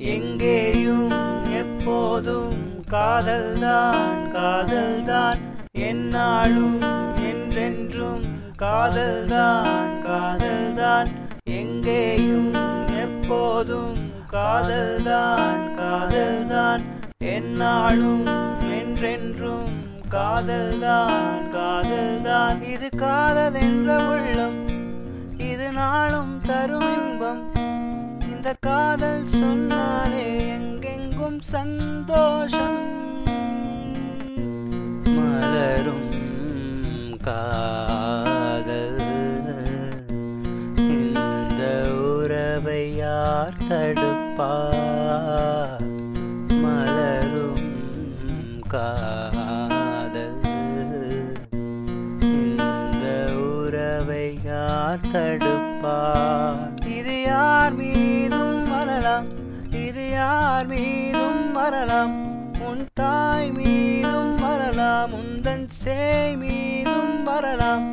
எங்கேயும் எப்போதும் காதல்தான் காதல்தான். என்னாலும் என்றென்றும் காதல்தான் காதல்தான். எங்கேயும் எப்போதும் காதல்தான் காதல்தான். என்னாலும் என்றென்றும் காதல்தான் காதல்தான். இது காதல் என்ற உள்ளம் இது நாளும் தரும் இன்பம். இந்த காதல் சொன்னாலே எங்கெங்கும் சந்தோஷம். மலரும் காதல். இந்த உறவை யார் தடுப்பார்? மலரும் கா வரலாம். இது யார் மீதும் வரலாம். உன் தாய் மீதும் வரலாம். உந்தன் சேய் மீதும் வரலாம்.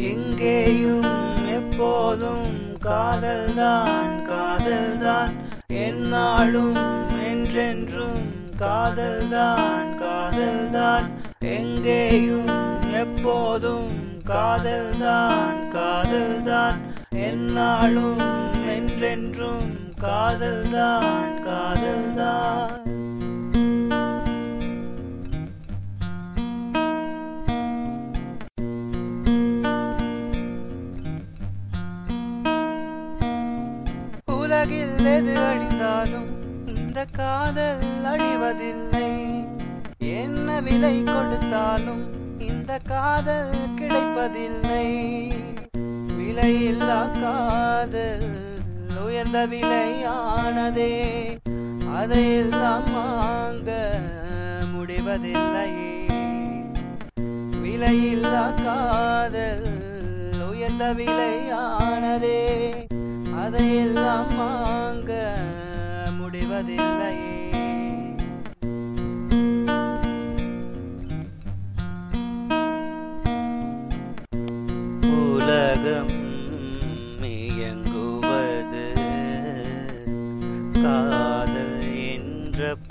எங்கேயும் எப்போதும் காதல்தான் காதல்தான். என்னாலும் என்றென்றும் காதல்தான் காதல்தான். எங்கேயும் எப்போதும் காதல்தான் காதல்தான். என்னாலும் என்றென்றும் காதல்தான் காதல்தான். உலகில் எது அழிந்தாலும் இந்த காதல் அழிவதில்லை. என்ன விலை கொடுத்தாலும் இந்த காதல் கிடைப்பதில்லை. விலையில்லா காதல் உயர்ந்த விலையானதே. அதையெல்லாம் வாங்க முடிவதில்லையே. விலையில்லா காதல் உயர்ந்த விலையானதே. அதையெல்லாம் வாங்க முடிவதில்லையே.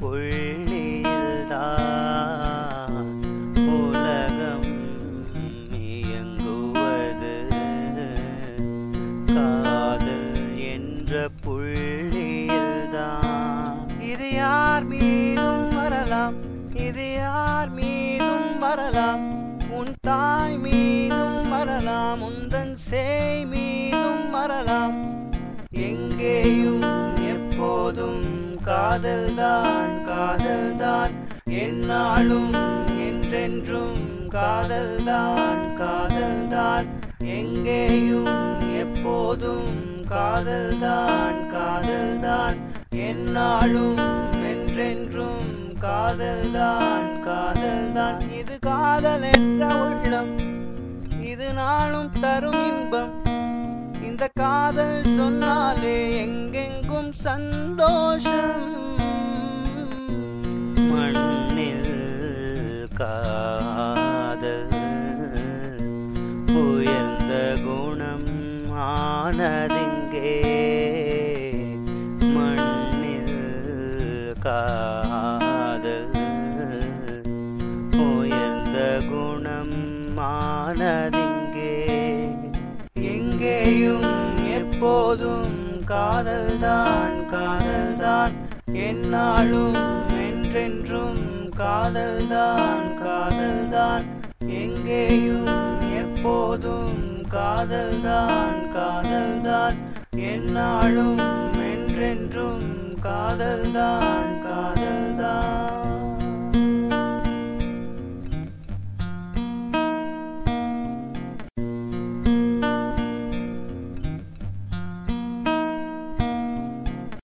புள்ளியில்தான் உலகம் இயங்குவது. காதல் என்ற புள்ளியில்தான் இது யார் மீதும் வரலாம். இது யார் மீதும் வரலாம். உன் தாய் மீதும் வரலாம். உந்தன் சேய் மீதும் வரலாம். எங்கேயும் எப்போதும் காதல்தான் காதல்தான். என்னாலும் என்றென்றும் காதல்தான் காதல்தான். எங்கேயும் எப்போதும் காதல்தான் காதல்தான். என்னாலும் என்றென்றும் காதல்தான் காதல்தான். இது காதல் என்ற உள்ளம். இது நாளும் தரும் இன்பம். இந்த காதல் சொன்னாலே சந்தோஷம் மண்ணில் காதல் உயர்ந்த குணம் ஆனதிங்கே மண்ணில் காதல் உயர்ந்த குணம் ஆனதிங்கே எங்கேயும் எப்போதும் காதல்தான் காதல்தான். என்னாலும் என்றென்றும் காதல்தான் காதல்தான். எங்கேயும் எப்போதும் காதல்தான் காதல்தான். என்னாலும் என்றென்றும் காதல்தான் காதல்தான்.